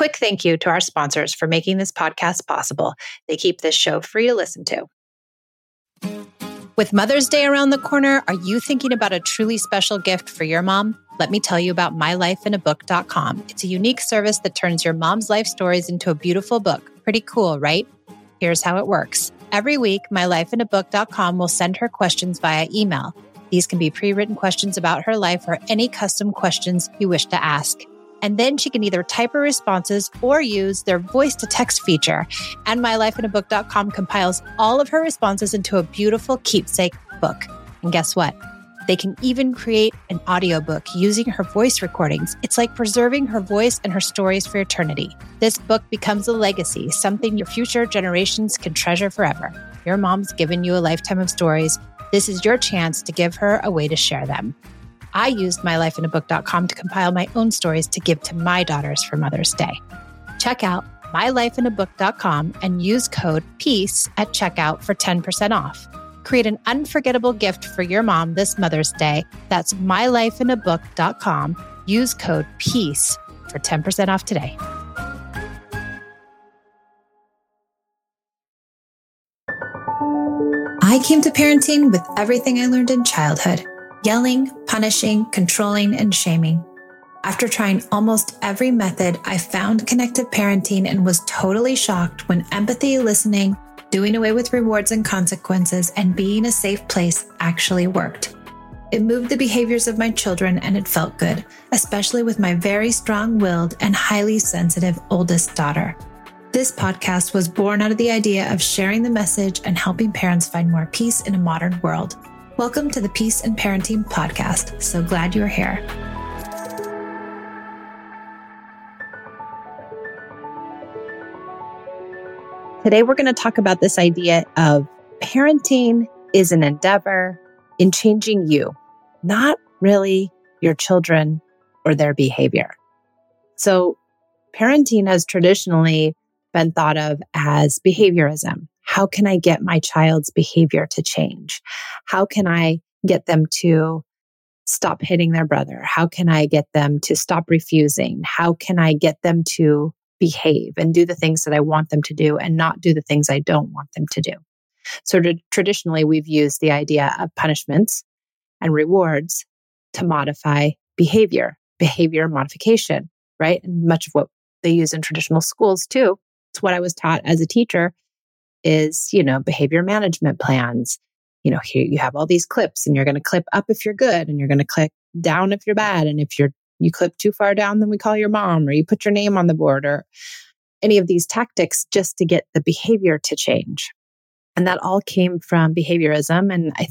quick thank you to our sponsors for making this podcast possible. They keep this show free to listen to. With Mother's Day around the corner, are you thinking about a truly special gift for your mom? Let me tell you about mylifeinabook.com. It's a unique service that turns your mom's life stories into a beautiful book. Pretty cool, right? Here's how it works. Every week, mylifeinabook.com will send her questions via email. These can be pre written questions about her life or any custom questions you wish to ask. And then she can either type her responses or use their voice to text feature. And mylifeinabook.com compiles all of her responses into a beautiful keepsake book. And guess what? They can even create an audiobook using her voice recordings. It's like preserving her voice and her stories for eternity. This book becomes a legacy, something your future generations can treasure forever. Your mom's given you a lifetime of stories. This is your chance to give her a way to share them. I used mylifeinabook.com to compile my own stories to give to my daughters for Mother's Day. Check out mylifeinabook.com and use code PEACE at checkout for 10% off. Create an unforgettable gift for your mom this Mother's Day. That's mylifeinabook.com. Use code PEACE for 10% off today. I came to parenting with everything I learned in childhood yelling, punishing, controlling, and shaming. After trying almost every method, I found connected parenting and was totally shocked when empathy, listening, doing away with rewards and consequences, and being a safe place actually worked. It moved the behaviors of my children and it felt good, especially with my very strong willed and highly sensitive oldest daughter. This podcast was born out of the idea of sharing the message and helping parents find more peace in a modern world. Welcome to the Peace and Parenting Podcast. So glad you're here. Today, we're going to talk about this idea of parenting is an endeavor in changing you, not really your children or their behavior. So, parenting has traditionally been thought of as behaviorism. How can I get my child's behavior to change? How can I get them to stop hitting their brother? How can I get them to stop refusing? How can I get them to behave and do the things that I want them to do and not do the things I don't want them to do. So traditionally, we've used the idea of punishments and rewards to modify behavior, behavior modification, right? And much of what they use in traditional schools too. It's what I was taught as a teacher is, you know, behavior management plans. You know, here you have all these clips and you're going to clip up if you're good and you're going to click down if you're bad. And if you're you clip too far down, then we call your mom, or you put your name on the board, or any of these tactics just to get the behavior to change. And that all came from behaviorism. And I,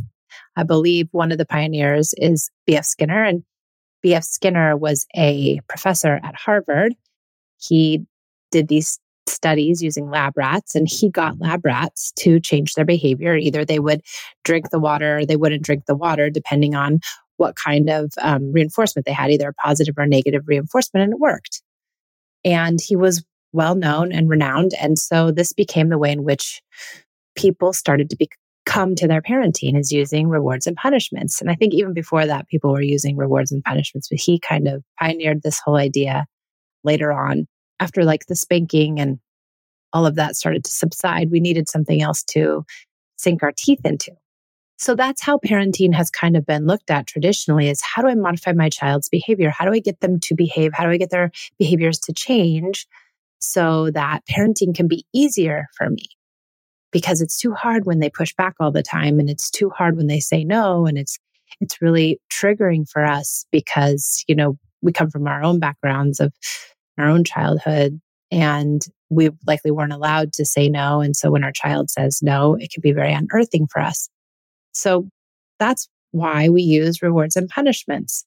I believe one of the pioneers is B.F. Skinner. And B.F. Skinner was a professor at Harvard. He did these studies using lab rats and he got lab rats to change their behavior. Either they would drink the water or they wouldn't drink the water, depending on what kind of um, reinforcement they had, either a positive or negative reinforcement, and it worked. And he was well known and renowned. And so this became the way in which people started to be, come to their parenting is using rewards and punishments. And I think even before that, people were using rewards and punishments, but he kind of pioneered this whole idea later on after like the spanking and all of that started to subside. We needed something else to sink our teeth into. So that's how parenting has kind of been looked at traditionally is how do I modify my child's behavior? How do I get them to behave? How do I get their behaviors to change so that parenting can be easier for me? Because it's too hard when they push back all the time and it's too hard when they say no and it's it's really triggering for us because, you know, we come from our own backgrounds of our own childhood and we likely weren't allowed to say no and so when our child says no, it can be very unearthing for us. So that's why we use rewards and punishments.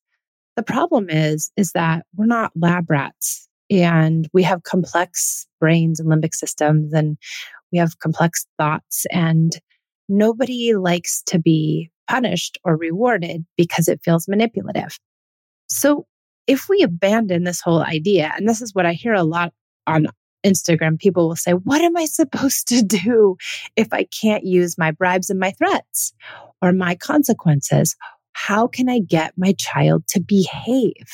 The problem is, is that we're not lab rats and we have complex brains and limbic systems and we have complex thoughts and nobody likes to be punished or rewarded because it feels manipulative. So if we abandon this whole idea, and this is what I hear a lot on Instagram, people will say, What am I supposed to do if I can't use my bribes and my threats or my consequences? How can I get my child to behave?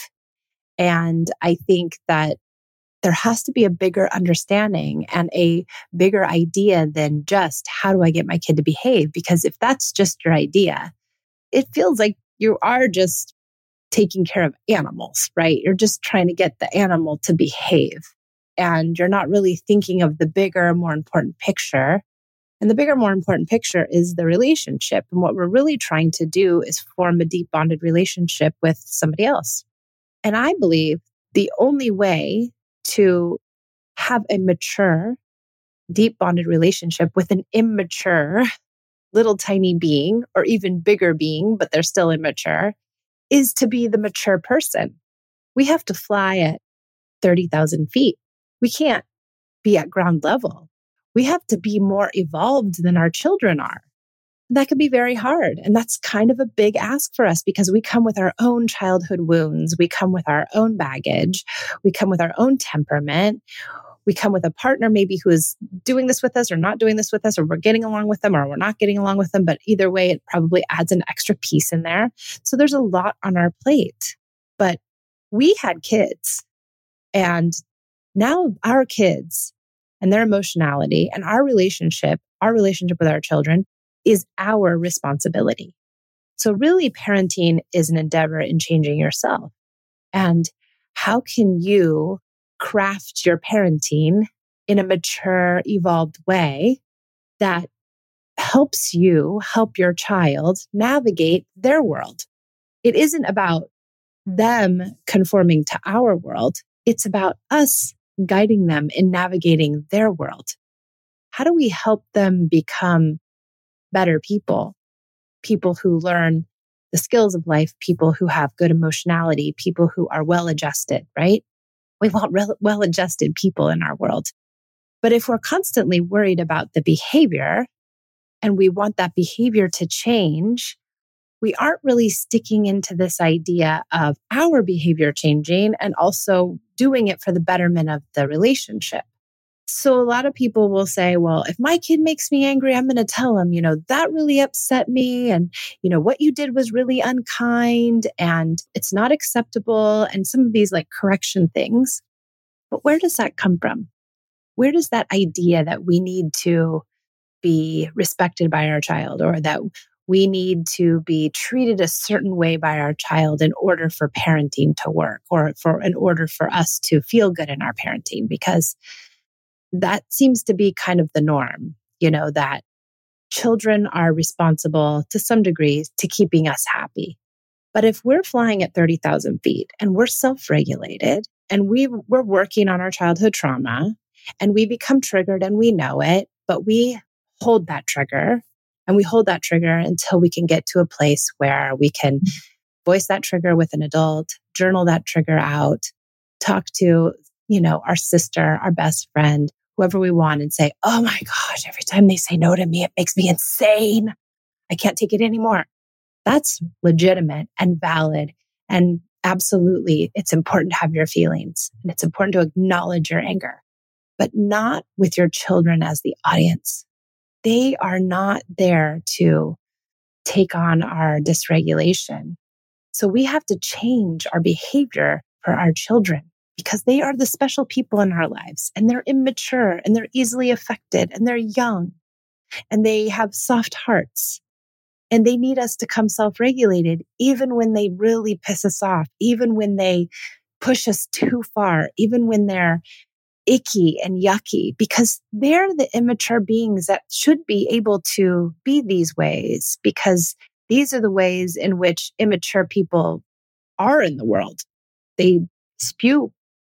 And I think that there has to be a bigger understanding and a bigger idea than just how do I get my kid to behave? Because if that's just your idea, it feels like you are just taking care of animals, right? You're just trying to get the animal to behave. And you're not really thinking of the bigger, more important picture. And the bigger, more important picture is the relationship. And what we're really trying to do is form a deep bonded relationship with somebody else. And I believe the only way to have a mature, deep bonded relationship with an immature little tiny being or even bigger being, but they're still immature, is to be the mature person. We have to fly at 30,000 feet. We can't be at ground level. We have to be more evolved than our children are. That can be very hard. And that's kind of a big ask for us because we come with our own childhood wounds. We come with our own baggage. We come with our own temperament we come with a partner maybe who is doing this with us or not doing this with us, or we're getting along with them or we're not getting along with them. But either way, it probably adds an extra piece in there. So there's a lot on our plate. But we had kids and now our kids and their emotionality and our relationship, our relationship with our children is our responsibility. So really parenting is an endeavor in changing yourself. And how can you craft your parenting in a mature, evolved way that helps you help your child navigate their world. It isn't about them conforming to our world. It's about us guiding them in navigating their world. How do we help them become better people? People who learn the skills of life, people who have good emotionality, people who are well adjusted, right? We want re- well adjusted people in our world. But if we're constantly worried about the behavior and we want that behavior to change, we aren't really sticking into this idea of our behavior changing and also doing it for the betterment of the relationship. So a lot of people will say, well, if my kid makes me angry, I'm going to tell him, you know, that really upset me. And, you know, what you did was really unkind and it's not acceptable. And some of these like correction things. But where does that come from? Where does that idea that we need to be respected by our child or that we need to be treated a certain way by our child in order for parenting to work or for in order for us to feel good in our parenting because that seems to be kind of the norm, you know, that children are responsible to some degree to keeping us happy. But if we're flying at 30,000 feet and we're self regulated and we, we're working on our childhood trauma and we become triggered and we know it, but we hold that trigger and we hold that trigger until we can get to a place where we can mm. voice that trigger with an adult, journal that trigger out, talk to, you know, our sister, our best friend, whoever we want and say, Oh my gosh, every time they say no to me, it makes me insane. I can't take it anymore. That's legitimate and valid. And absolutely, it's important to have your feelings and it's important to acknowledge your anger, but not with your children as the audience. They are not there to take on our dysregulation. So we have to change our behavior for our children because they are the special people in our lives and they're immature and they're easily affected and they're young and they have soft hearts and they need us to come self regulated even when they really piss us off, even when they push us too far, even when they're icky and yucky, because they're the immature beings that should be able to be these ways, because these are the ways in which immature people are in the world. They spew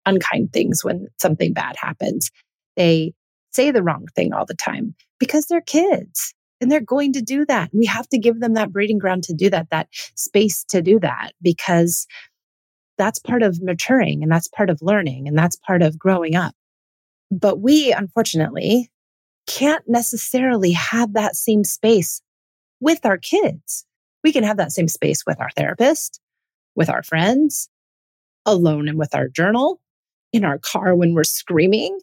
unkind things when something bad happens. They say the wrong thing all the time because they're kids and they're going to do that. We have to give them that breeding ground to do that, that space to do that because that's part of maturing and that's part of learning and that's part of growing up. But we, unfortunately, can't necessarily have that same space with our kids. We can have that same space with our therapist, with our friends, alone and with our journal, in our car when we're screaming,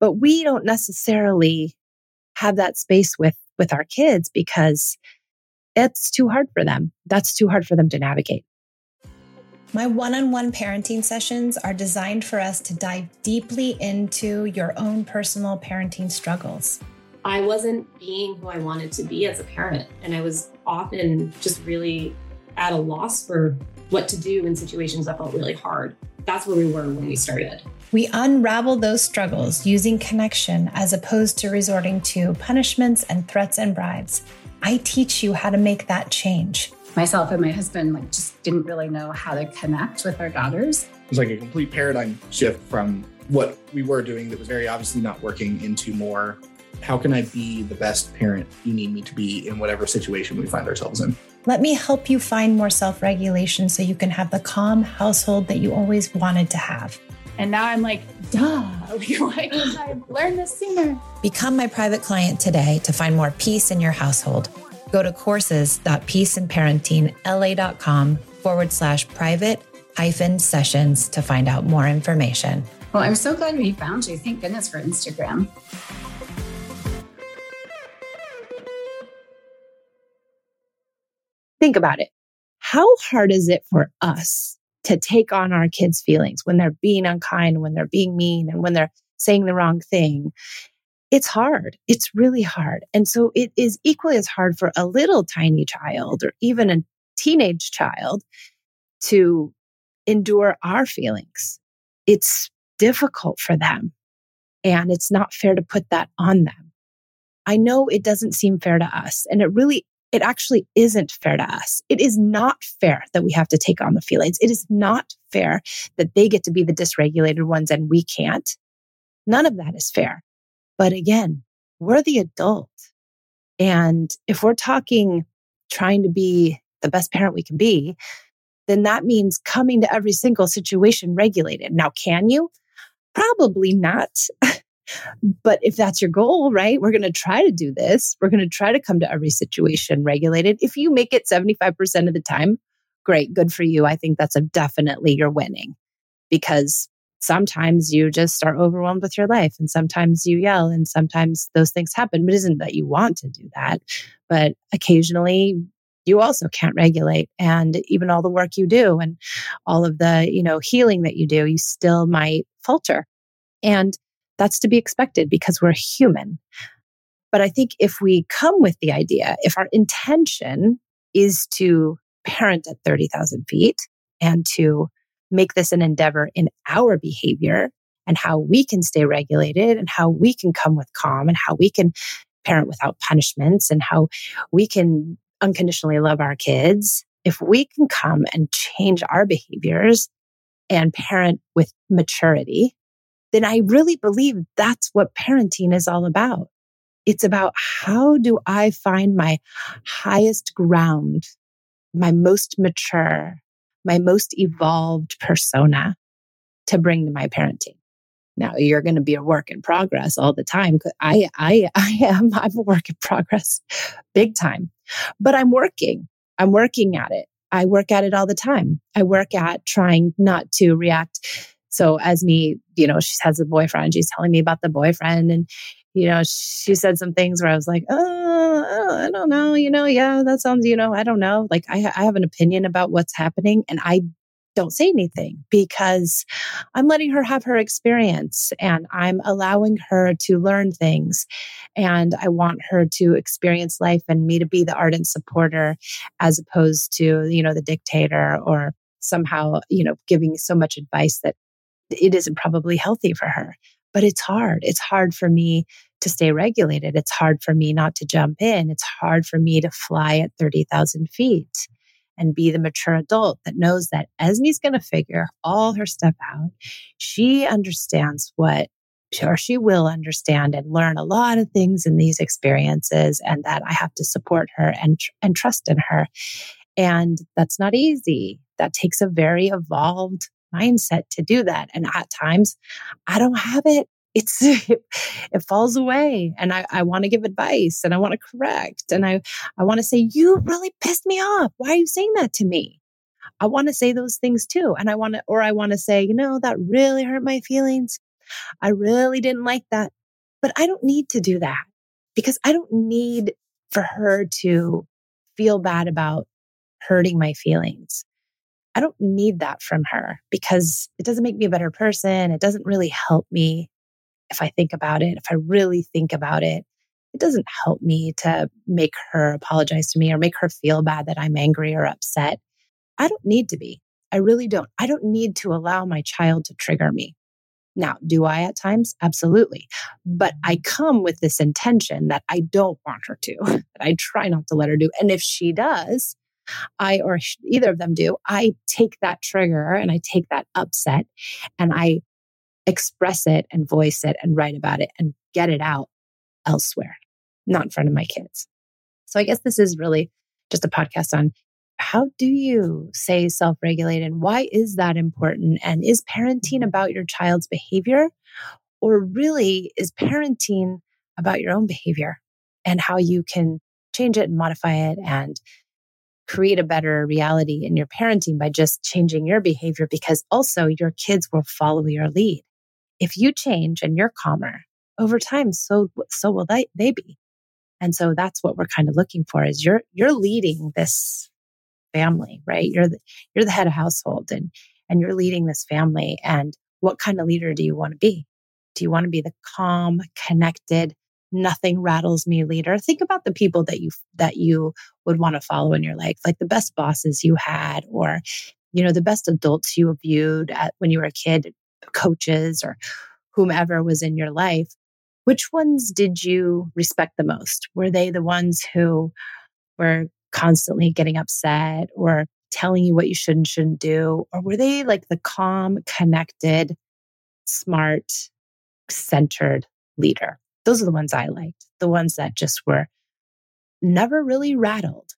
but we don't necessarily have that space with with our kids because it's too hard for them. That's too hard for them to navigate. My one on one parenting sessions are designed for us to dive deeply into your own personal parenting struggles. I wasn't being who I wanted to be as a parent, and I was often just really at a loss for what to do in situations that felt really hard. That's where we were when we started. We unravel those struggles using connection as opposed to resorting to punishments and threats and bribes. I teach you how to make that change myself and my husband like just didn't really know how to connect with our daughters. It was like a complete paradigm shift from what we were doing that was very obviously not working into more how can I be the best parent you need me to be in whatever situation we find ourselves in? Let me help you find more self regulation so you can have the calm household that you always wanted to have. And now I'm like, duh, why didn't I learn this sooner? Become my private client today to find more peace in your household. Go to courses.peaceandparentingla.com forward slash private hyphen sessions to find out more information. Well, I'm so glad we found you. Thank goodness for Instagram. Think about it. How hard is it for us to take on our kids' feelings when they're being unkind, when they're being mean, and when they're saying the wrong thing? it's hard. It's really hard. And so it is equally as hard for a little tiny child or even a teenage child to endure our feelings. It's difficult for them. And it's not fair to put that on them. I know it doesn't seem fair to us. And it really, it actually isn't fair to us. It is not fair that we have to take on the feelings. It is not fair that they get to be the dysregulated ones and we can't. None of that is fair. But again, we're the adult. And if we're talking trying to be the best parent we can be, then that means coming to every single situation regulated. Now, can you? Probably not. but if that's your goal, right? We're going to try to do this. We're going to try to come to every situation regulated. If you make it 75% of the time, great, good for you. I think that's a definitely you're winning because sometimes you just are overwhelmed with your life and sometimes you yell and sometimes those things happen but isn't that you want to do that but occasionally you also can't regulate and even all the work you do and all of the you know healing that you do you still might falter and that's to be expected because we're human but i think if we come with the idea if our intention is to parent at 30,000 feet and to make this an endeavor in our behavior and how we can stay regulated and how we can come with calm and how we can parent without punishments and how we can unconditionally love our kids. If we can come and change our behaviors and parent with maturity, then I really believe that's what parenting is all about. It's about how do I find my highest ground, my most mature, my most evolved persona to bring to my parenting. Now you're going to be a work in progress all the time. I, I, I am, I'm a work in progress big time, but I'm working. I'm working at it. I work at it all the time. I work at trying not to react. So Esme, you know, she has a boyfriend, she's telling me about the boyfriend and, you know, she said some things where I was like, oh, I don't know, you know, yeah, that sounds, you know, I don't know. Like I, I have an opinion about what's happening and I don't say anything because I'm letting her have her experience and I'm allowing her to learn things. And I want her to experience life and me to be the ardent supporter as opposed to, you know, the dictator or somehow, you know, giving so much advice that it isn't probably healthy for her but it's hard. It's hard for me to stay regulated. It's hard for me not to jump in. It's hard for me to fly at 30,000 feet and be the mature adult that knows that Esme's going to figure all her stuff out. She understands what or she will understand and learn a lot of things in these experiences and that I have to support her and and trust in her. And that's not easy. That takes a very evolved mindset to do that. And at times I don't have it. It's, it, falls away and I, I want to give advice and I want to correct and I, I want to say, you really pissed me off. Why are you saying that to me? I want to say those things too. And I want to, or I want to say, you know, that really hurt my feelings. I really didn't like that, but I don't need to do that because I don't need for her to feel bad about hurting my feelings. I don't need that from her because it doesn't make me a better person. It doesn't really help me if I think about it. If I really think about it, it doesn't help me to make her apologize to me or make her feel bad that I'm angry or upset. I don't need to be. I really don't. I don't need to allow my child to trigger me. Now, do I at times? Absolutely. But I come with this intention that I don't want her to, that I try not to let her do. And if she does, I or either of them do, I take that trigger and I take that upset and I express it and voice it and write about it and get it out elsewhere, not in front of my kids. So I guess this is really just a podcast on how do you say self regulate and why is that important? And is parenting about your child's behavior? Or really is parenting about your own behavior and how you can change it and modify it and create a better reality in your parenting by just changing your behavior because also your kids will follow your lead. If you change and you're calmer over time, so, so will they, they be. And so that's what we're kind of looking for is you're, you're leading this family, right? You're the, you're the head of household and, and you're leading this family. And what kind of leader do you want to be? Do you want to be the calm, connected, nothing rattles me leader? Think about the people that you, that you would want to follow in your life, like the best bosses you had, or, you know, the best adults you viewed at when you were a kid, coaches or whomever was in your life. Which ones did you respect the most? Were they the ones who were constantly getting upset or telling you what you should and shouldn't do? Or were they like the calm, connected, smart, centered leader? Those are the ones I liked, the ones that just were never really rattled.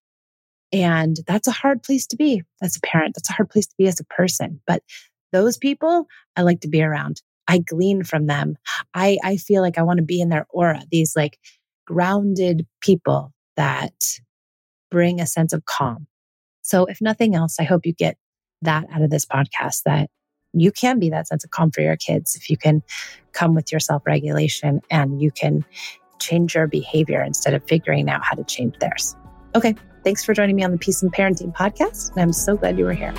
And that's a hard place to be as a parent. That's a hard place to be as a person. But those people I like to be around. I glean from them. I, I feel like I want to be in their aura, these like grounded people that bring a sense of calm. So, if nothing else, I hope you get that out of this podcast that you can be that sense of calm for your kids if you can come with your self regulation and you can change your behavior instead of figuring out how to change theirs. Okay. Thanks for joining me on the Peace and Parenting podcast. And I'm so glad you were here.